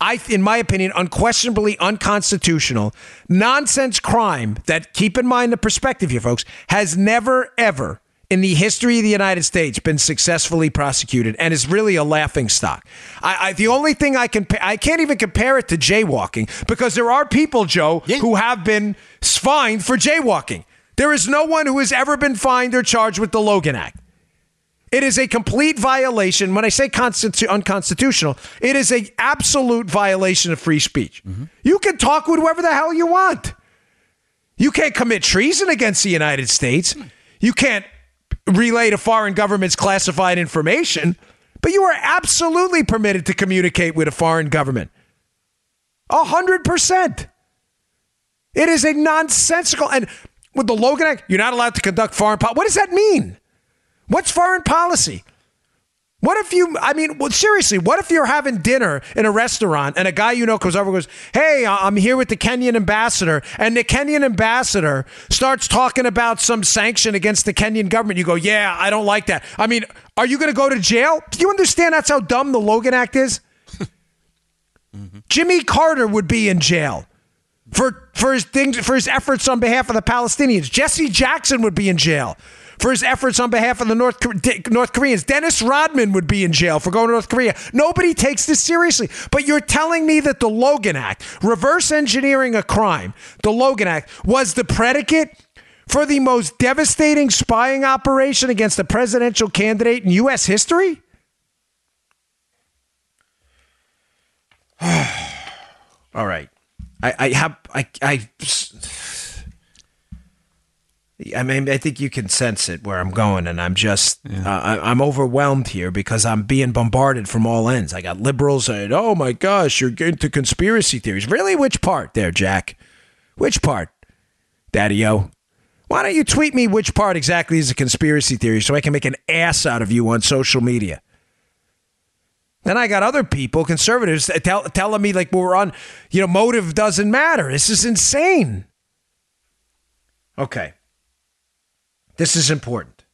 I, in my opinion, unquestionably unconstitutional nonsense crime that, keep in mind the perspective here, folks, has never, ever in the history of the United States been successfully prosecuted and is really a laughing stock. I, I, the only thing I can I can't even compare it to jaywalking because there are people, Joe, Yeah. who have been fined for jaywalking. There is no one who has ever been fined or charged with the Logan Act. It is a complete violation. When I say constitu- unconstitutional, it is a absolute violation of free speech. Mm-hmm. You can talk with whoever the hell you want. You can't commit treason against the United States. Hmm. You can't relay to foreign governments classified information, but you are absolutely permitted to communicate with a foreign government. A hundred percent. It is a nonsensical and with the Logan Act, you're not allowed to conduct foreign policy. What does that mean? What's foreign policy? What if you, I mean, well, seriously, what if you're having dinner in a restaurant and a guy you know comes over and goes, Hey, I'm here with the Kenyan ambassador. And the Kenyan ambassador starts talking about some sanction against the Kenyan government. You go, Yeah, I don't like that. I mean, are you going to go to jail? Do you understand that's how dumb the Logan Act is? Mm-hmm. Jimmy Carter would be in jail for for his things for his efforts on behalf of the Palestinians. Jesse Jackson would be in jail for his efforts on behalf of the North North Koreans. Dennis Rodman would be in jail for going to North Korea. Nobody takes this seriously. But you're telling me that the Logan Act, reverse engineering a crime, the Logan Act was the predicate for the most devastating spying operation against a presidential candidate in US history? All right. I, I have I I I mean I think you can sense it where I'm going, and I'm just uh, I, I'm overwhelmed here because I'm being bombarded from all ends. I got liberals saying, "Oh my gosh, you're into conspiracy theories." Really, which part there, Jack? Which part, Daddy-O? Why don't you tweet me which part exactly is a conspiracy theory so I can make an ass out of you on social media? Then I got other people, conservatives, tell, telling me like we're on, you know, motive doesn't matter. This is insane. Okay. This is important.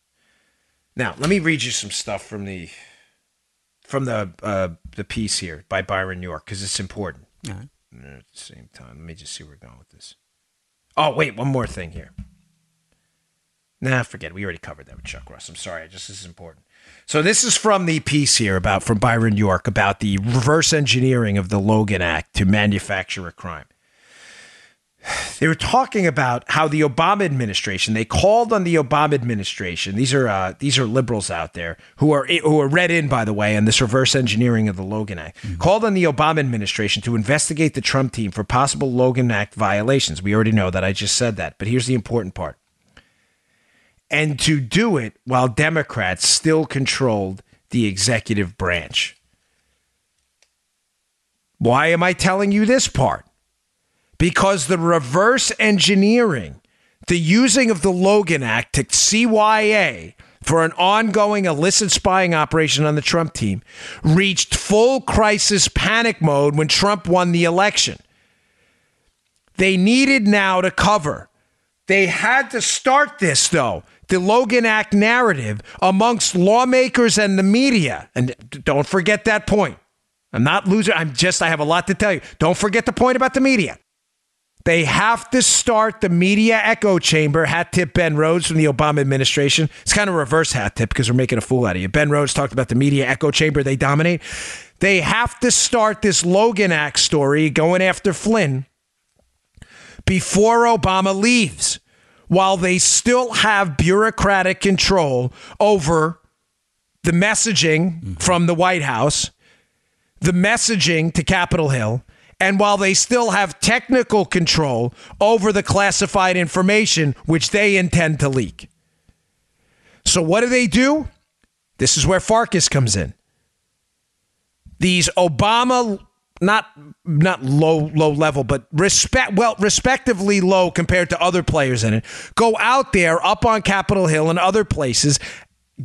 Now, let me read you some stuff from the from the uh, the piece here by Byron York because it's important. Right. Uh, At the same time, let me just see where we're going with this. Oh, wait, one more thing here. Nah, forget it. We already covered that with Chuck Ross. I'm sorry. I just this is important. So this is from the piece here about from Byron York about the reverse engineering of the Logan Act to manufacture a crime. They were talking about how the Obama administration they called on the Obama administration. These are uh, these are liberals out there who are who are read in by the way on this reverse engineering of the Logan Act. Called on the Obama administration to investigate the Trump team for possible Logan Act violations. We already know that. I just said that, but here's the important part and to do it while Democrats still controlled the executive branch. Why am I telling you this part? Because the reverse engineering, the using of the Logan Act to CYA for an ongoing illicit spying operation on the Trump team reached full crisis panic mode when Trump won the election. They needed now to cover. They had to start this, though, the Logan Act narrative amongst lawmakers and the media. And don't forget that point. I'm not losing. I'm just, I have a lot to tell you. Don't forget the point about the media. They have to start the media echo chamber. Hat tip Ben Rhodes from the Obama administration. It's kind of reverse hat tip because we're making a fool out of you. Ben Rhodes talked about the media echo chamber. They dominate. They have to start this Logan Act story going after Flynn before Obama leaves, while they still have bureaucratic control over the messaging mm-hmm. from the White House, the messaging to Capitol Hill, and while they still have technical control over the classified information which they intend to leak. So, what do they do? This is where Farkas comes in. These Obama not not low low level but respect well respectively low compared to other players in it go out there up on Capitol Hill and other places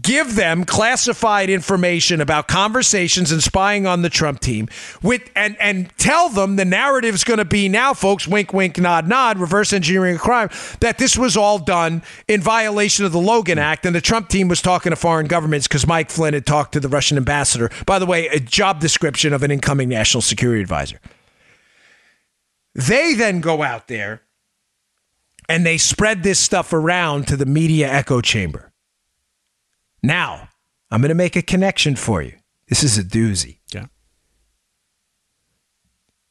give them classified information about conversations and spying on the Trump team with and and tell them the narrative's going to be now folks wink wink nod nod reverse engineering a crime that this was all done in violation of the Logan Act and the Trump team was talking to foreign governments cuz Mike Flynn had talked to the Russian ambassador. By the way a job description of an incoming national security advisor. They then go out there and they spread this stuff around to the media echo chamber now, I'm going to make a connection for you. This is a doozy. Yeah.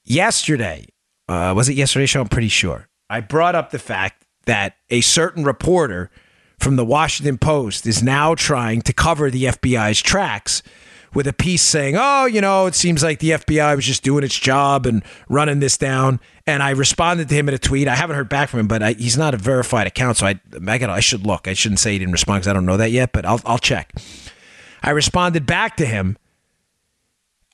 Yesterday, uh, was it yesterday's show? I'm pretty sure. I brought up the fact that a certain reporter from the Washington Post is now trying to cover the FBI's tracks with a piece saying, oh, you know, it seems like the FBI was just doing its job and running this down. And I responded to him in a tweet. I haven't heard back from him, but I, he's not a verified account, so I, I, got I should look. I shouldn't say he didn't respond because I don't know that yet, but I'll, I'll check. I responded back to him.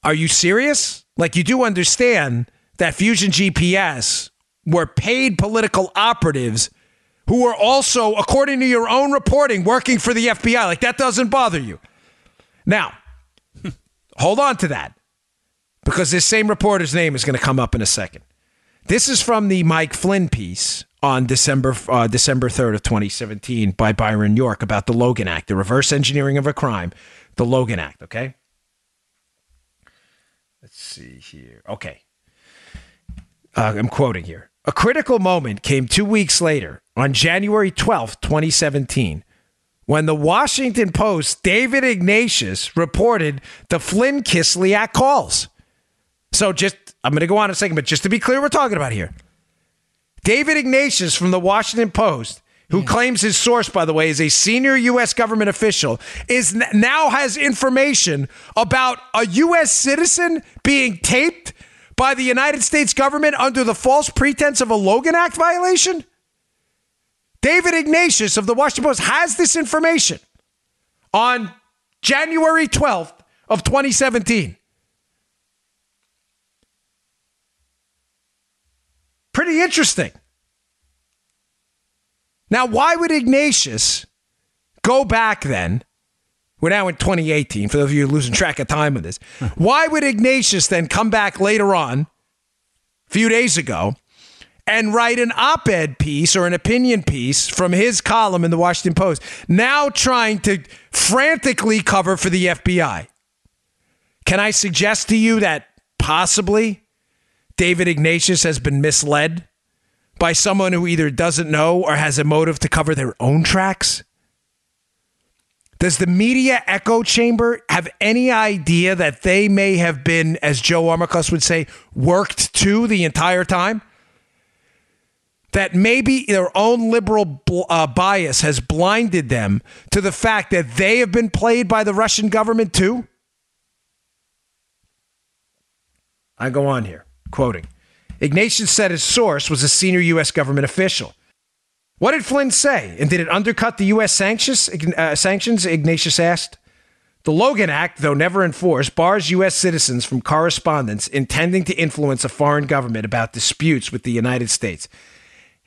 Are you serious? Like, you do understand that Fusion GPS were paid political operatives who were also, according to your own reporting, working for the FBI. Like, that doesn't bother you. Now, Hold on to that because this same reporter's name is going to come up in a second. This is from the Mike Flynn piece on December uh, December 3rd of 2017 by Byron York about the Logan Act, the reverse engineering of a crime, the Logan Act, okay? Let's see here. Okay. Uh, I'm quoting here. A critical moment came 2 weeks later on January 12th, 2017 when the Washington Post, David Ignatius, reported the Flynn Kislyak calls. So just, I'm going to go on a second, but just to be clear, we're talking about here. David Ignatius from the Washington Post, who claims his source, by the way, is a senior U.S. government official, is now has information about a U.S. citizen being taped by the United States government under the false pretense of a Logan Act violation? David Ignatius of the Washington Post has this information on January 12th of 2017. Pretty interesting. Now, why would Ignatius go back then? We're now in 2018, for those of you who are losing track of time with this. Why would Ignatius then come back later on, a few days ago, and write an op ed piece or an opinion piece from his column in the Washington Post, now trying to frantically cover for the FBI. Can I suggest to you that possibly David Ignatius has been misled by someone who either doesn't know or has a motive to cover their own tracks? Does the media echo chamber have any idea that they may have been, as Joe Armacost would say, worked to the entire time? That maybe their own liberal uh, bias has blinded them to the fact that they have been played by the Russian government too? I go on here, quoting. Ignatius said his source was a senior U.S. government official. What did Flynn say? And did it undercut the U.S. sanctions? Uh, sanctions? Ignatius asked. The Logan Act, though never enforced, bars U.S. citizens from correspondence intending to influence a foreign government about disputes with the United States.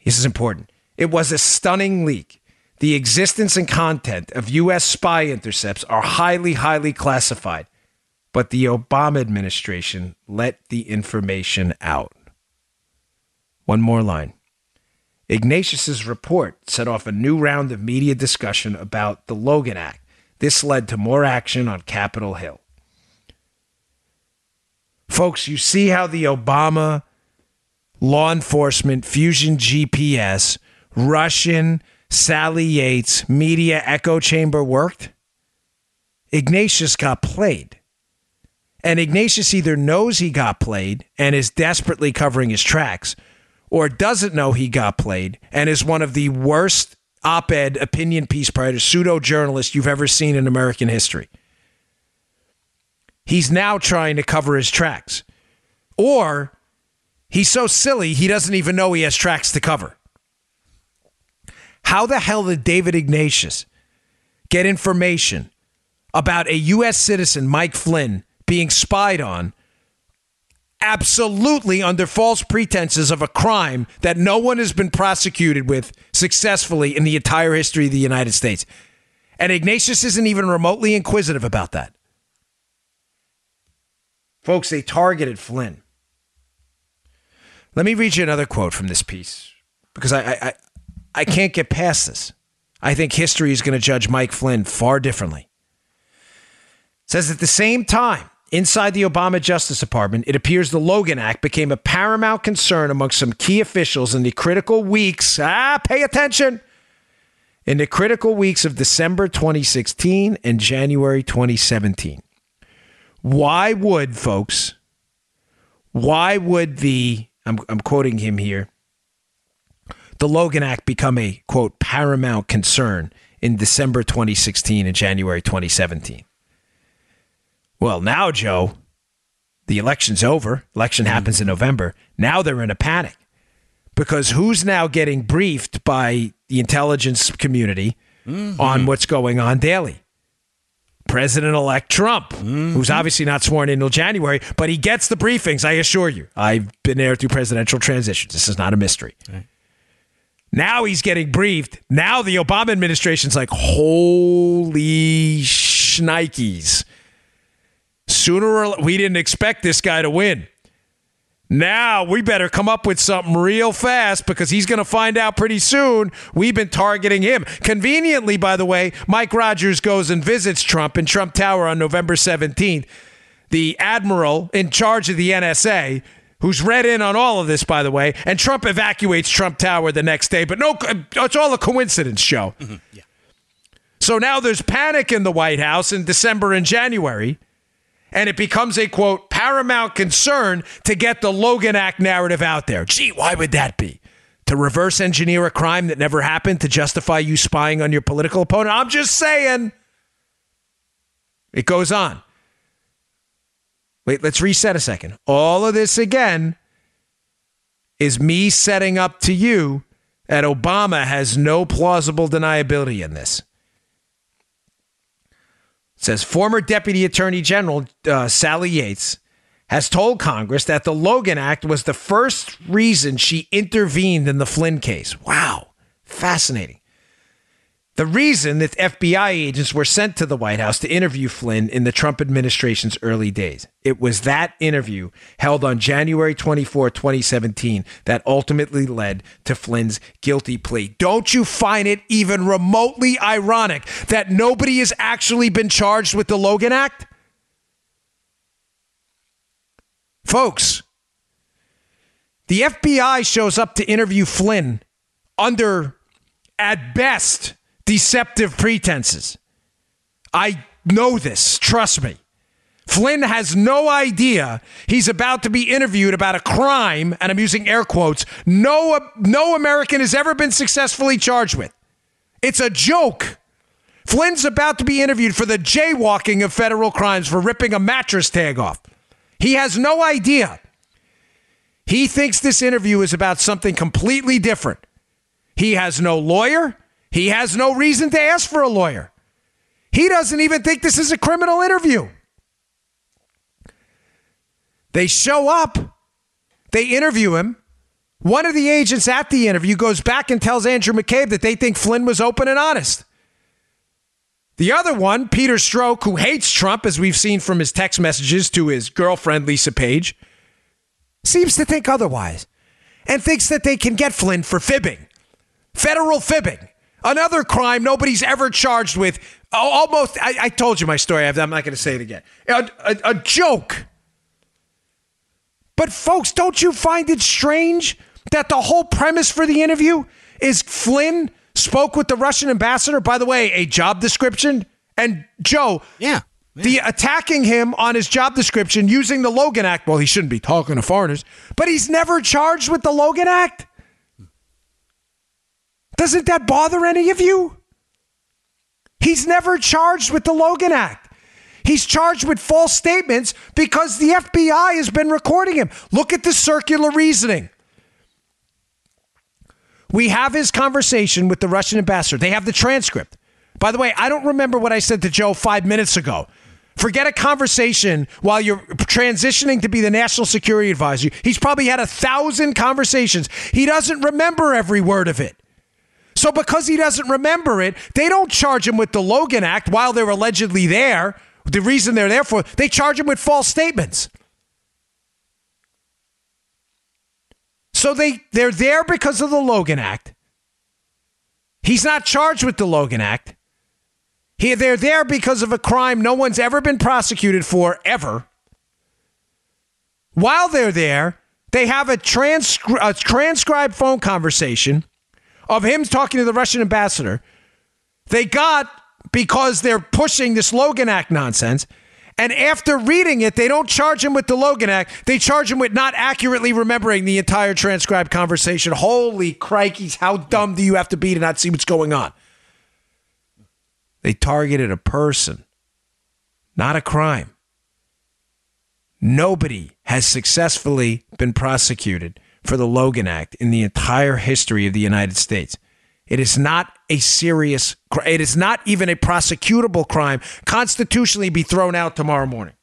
This is important. It was a stunning leak. The existence and content of U.S. spy intercepts are highly, highly classified, but the Obama administration let the information out. One more line. Ignatius's report set off a new round of media discussion about the Logan Act. This led to more action on Capitol Hill. Folks, you see how the Obama law enforcement, Fusion GPS, Russian, Sally Yates, media echo chamber worked, Ignatius got played. And Ignatius either knows he got played and is desperately covering his tracks, or doesn't know he got played and is one of the worst op ed opinion piece writers, pseudo journalists you've ever seen in American history. He's now trying to cover his tracks. Or He's so silly, he doesn't even know he has tracks to cover. How the hell did David Ignatius get information about a U.S. citizen, Mike Flynn, being spied on absolutely under false pretenses of a crime that no one has been prosecuted with successfully in the entire history of the United States? And Ignatius isn't even remotely inquisitive about that. Folks, they targeted Flynn. Let me read you another quote from this piece because I, I, I can't get past this. I think history is going to judge Mike Flynn far differently. It says at the same time, inside the Obama Justice Department, it appears the Logan Act became a paramount concern among some key officials in the critical weeks. Ah, pay attention. In the critical weeks of December 2016 and January 2017. Why would, folks, why would the, I'm, I'm quoting him here, the Logan Act become a, quote, paramount concern in December 2016 and January 2017? Well, now, Joe, the election's over. Election mm-hmm. happens in November. Now they're in a panic because who's now getting briefed by the intelligence community mm-hmm. on what's going on daily? President elect Trump, who's mm-hmm. obviously not sworn in until January, but he gets the briefings, I assure you. I've been there through presidential transitions. This is not a mystery. Now he's getting briefed. Now the Obama administration's like, holy shnikes. Sooner or we didn't expect this guy to win. Now we better come up with something real fast because he's going to find out pretty soon we've been targeting him. Conveniently, by the way, Mike Rogers goes and visits Trump in Trump Tower on November 17th. The admiral in charge of the NSA, who's read in on all of this, by the way, and Trump evacuates Trump Tower the next day. But no, it's all a coincidence, show. Mm-hmm. So now there's panic in the White House in December and January and it becomes a quote paramount concern to get the Logan Act narrative out there. Gee, why would that be? To reverse engineer a crime that never happened to justify you spying on your political opponent? I'm just saying. It goes on. Wait, let's reset a second. All of this again is me setting up to you that Obama has no plausible deniability in this says former Deputy Attorney General uh, Sally Yates has told Congress that the Logan Act was the first reason she intervened in the Flynn case. Wow, fascinating. The reason that FBI agents were sent to the White House to interview Flynn in the Trump administration's early days. It was that interview held on January 24, 2017, that ultimately led to Flynn's guilty plea. Don't you find it even remotely ironic that nobody has actually been charged with the Logan Act? Folks, the FBI shows up to interview Flynn under, at best, deceptive pretenses. I know this. Trust me. Flynn has no idea he's about to be interviewed about a crime, and I'm using air quotes, no, no American has ever been successfully charged with. It's a joke. Flynn's about to be interviewed for the jaywalking of federal crimes for ripping a mattress tag off. He has no idea. He thinks this interview is about something completely different. He has no lawyer. He has no reason to ask for a lawyer. He doesn't even think this is a criminal interview. They show up, they interview him. One of the agents at the interview goes back and tells Andrew McCabe that they think Flynn was open and honest. The other one, Peter Strzok, who hates Trump, as we've seen from his text messages to his girlfriend, Lisa Page, seems to think otherwise and thinks that they can get Flynn for fibbing, federal fibbing. Another crime nobody's ever charged with. Almost, I, I told you my story. I'm not going to say it again. A, a, a joke. But, folks, don't you find it strange that the whole premise for the interview is Flynn spoke with the Russian ambassador? By the way, a job description. And Joe, Yeah. the attacking him on his job description using the Logan Act. Well, he shouldn't be talking to foreigners, but he's never charged with the Logan Act. Doesn't that bother any of you? He's never charged with the Logan Act. He's charged with false statements because the FBI has been recording him. Look at the circular reasoning. We have his conversation with the Russian ambassador. They have the transcript. By the way, I don't remember what I said to Joe five minutes ago. Forget a conversation while you're transitioning to be the national security advisor. He's probably had a thousand conversations. He doesn't remember every word of it. So because he doesn't remember it, they don't charge him with the Logan Act while they're allegedly there. The reason they're there for, they charge him with false statements. So they they're there because of the Logan Act. He's not charged with the Logan Act. He, they're there because of a crime no one's ever been prosecuted for ever. While they're there, they have a, transcri- a transcribed phone conversation of him talking to the Russian ambassador. They got because they're pushing this Logan Act nonsense. And after reading it, they don't charge him with the Logan Act. They charge him with not accurately remembering the entire transcribed conversation. Holy crikeys, how dumb do you have to be to not see what's going on? They targeted a person, not a crime. Nobody has successfully been prosecuted for the Logan Act in the entire history of the United States. It is not a serious, it is not even a prosecutable crime. Constitutionally, be thrown out tomorrow morning.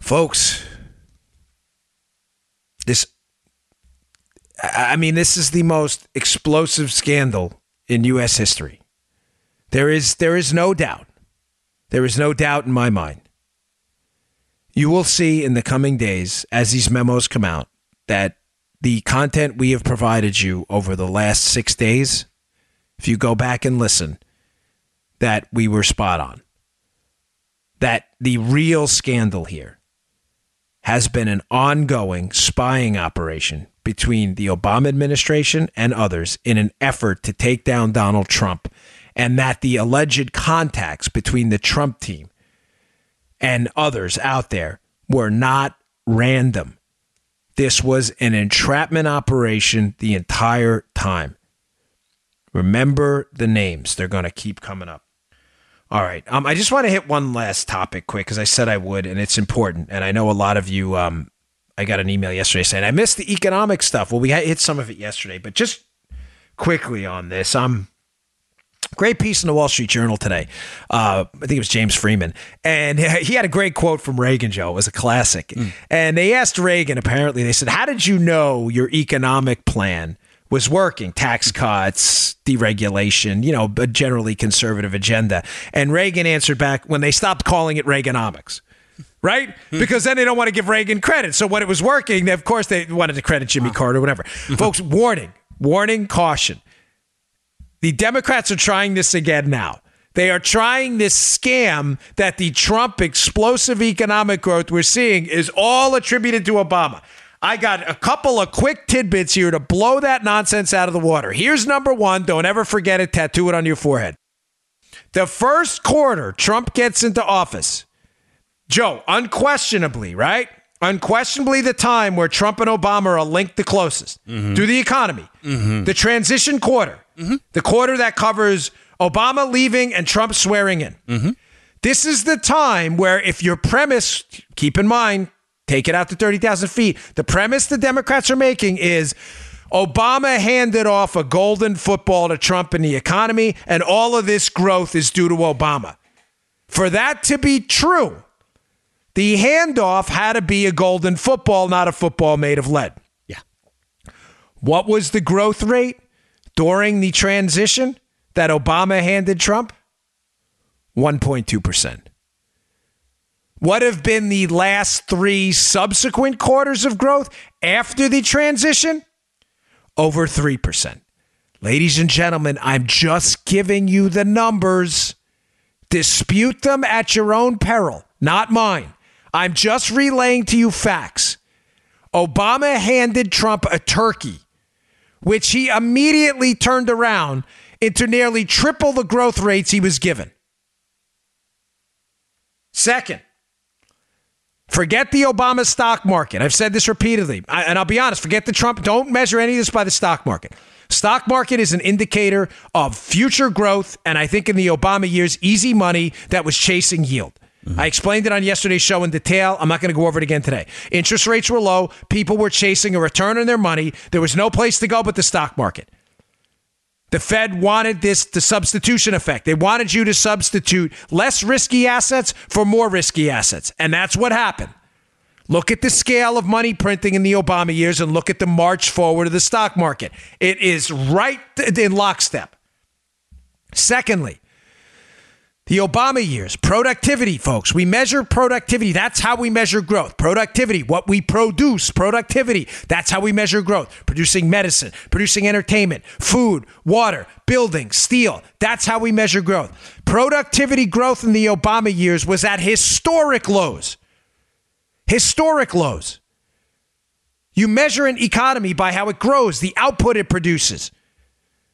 Folks, this, I mean, this is the most explosive scandal in U.S. history. There is, there is no doubt. There is no doubt in my mind. You will see in the coming days, as these memos come out, that the content we have provided you over the last six days, if you go back and listen, that we were spot on. That the real scandal here has been an ongoing spying operation between the Obama administration and others in an effort to take down Donald Trump, and that the alleged contacts between the Trump team and others out there were not random. This was an entrapment operation the entire time. Remember the names, they're going to keep coming up. All right. Um, I just want to hit one last topic quick because I said I would, and it's important. And I know a lot of you um, I got an email yesterday saying I missed the economic stuff. Well, we hit some of it yesterday, but just quickly on this, um, great piece in the Wall Street Journal today. Uh, I think it was James Freeman, and he had a great quote from Reagan. Joe it was a classic, mm. and they asked Reagan. Apparently, they said, "How did you know your economic plan?" was working tax cuts, deregulation, you know, a generally conservative agenda. And Reagan answered back when they stopped calling it Reaganomics right? Hmm. Because then they don't want to give Reagan credit. So when it was working, of course they wanted to credit Jimmy Carter, whatever. Folks, warning, warning, caution. The Democrats are trying this again now. They are trying this scam that the Trump explosive economic growth we're seeing is all attributed to Obama. I got a couple of quick tidbits here to blow that nonsense out of the water. Here's number one. Don't ever forget it. Tattoo it on your forehead. The first quarter Trump gets into office, Joe, unquestionably, right? Unquestionably, the time where Trump and Obama are linked the closest mm-hmm. to the economy. Mm-hmm. The transition quarter, mm-hmm. the quarter that covers Obama leaving and Trump swearing in. Mm-hmm. This is the time where, if your premise, keep in mind, take it out to 30,000 feet, the premise the Democrats are making is Obama handed off a golden football to Trump in the economy, and all of this growth is due to Obama. For that to be true, the handoff had to be a golden football, not a football made of lead. Yeah. What was the growth rate during the transition that Obama handed Trump? 1.2%. What have been the last three subsequent quarters of growth after the transition? Over 3%. Ladies and gentlemen, I'm just giving you the numbers. Dispute them at your own peril, not mine. I'm just relaying to you facts. Obama handed Trump a turkey, which he immediately turned around into nearly triple the growth rates he was given. Second, forget the Obama stock market. I've said this repeatedly, and I'll be honest, forget the Trump. Don't measure any of this by the stock market. Stock market is an indicator of future growth, and I think in the Obama years, easy money that was chasing yield. Mm-hmm. I explained it on yesterday's show in detail. I'm not going to go over it again today. Interest rates were low. People were chasing a return on their money. There was no place to go but the stock market. The Fed wanted this, the substitution effect. They wanted you to substitute less risky assets for more risky assets. And that's what happened. Look at the scale of money printing in the Obama years and look at the march forward of the stock market. It is right in lockstep. Secondly, the Obama years, productivity, folks. We measure productivity. That's how we measure growth. Productivity, what we produce, productivity. That's how we measure growth. Producing medicine, producing entertainment, food, water, building, steel. That's how we measure growth. Productivity growth in the Obama years was at historic lows. Historic lows. You measure an economy by how it grows, the output it produces.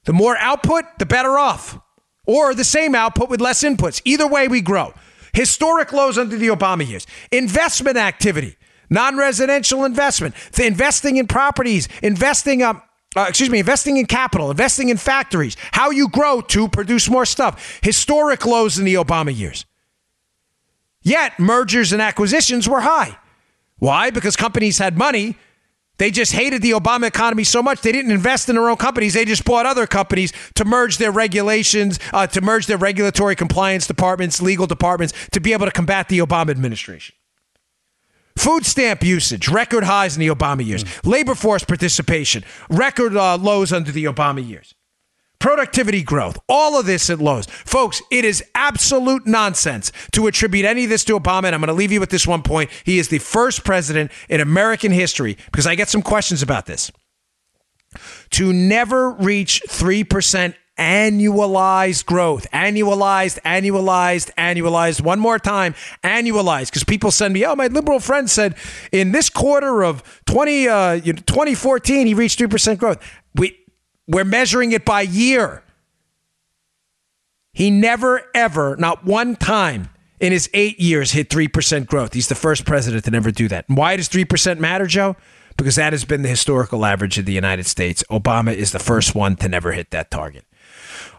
The more output, the better off or the same output with less inputs. Either way, we grow. Historic lows under the Obama years. Investment activity, non residential investment, investing in properties, investing up. Uh, excuse me, investing in capital, investing in factories, how you grow to produce more stuff. Historic lows in the Obama years. Yet mergers and acquisitions were high. Why? Because companies had money they just hated the Obama economy so much they didn't invest in their own companies. They just bought other companies to merge their regulations, uh, to merge their regulatory compliance departments, legal departments, to be able to combat the Obama administration. Food stamp usage, record highs in the Obama years. Labor force participation, record uh, lows under the Obama years productivity growth, all of this at lows. Folks, it is absolute nonsense to attribute any of this to Obama. And I'm going to leave you with this one point. He is the first president in American history, because I get some questions about this, to never reach 3% annualized growth. Annualized, annualized, annualized. One more time, annualized. Because people send me, oh, my liberal friend said in this quarter of 20, uh, 2014, he reached 3% growth. We, we're measuring it by year. He never, ever, not one time in his eight years, hit 3% growth. He's the first president to never do that. And why does 3% matter, Joe? Because that has been the historical average of the United States. Obama is the first one to never hit that target.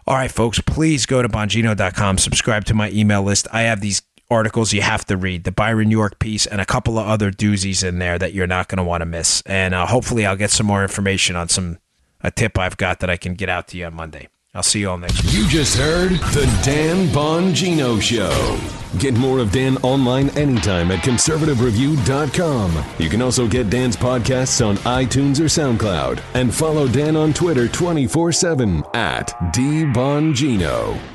All right, folks, please go to Bongino.com, subscribe to my email list. I have these articles you have to read the Byron York piece and a couple of other doozies in there that you're not going to want to miss. And uh, hopefully, I'll get some more information on some a tip I've got that I can get out to you on Monday. I'll see you all next. You just heard the Dan Bongino Show. Get more of Dan online anytime at conservativereview.com. You can also get Dan's podcasts on iTunes or SoundCloud. And follow Dan on Twitter 24 7 at DBongino.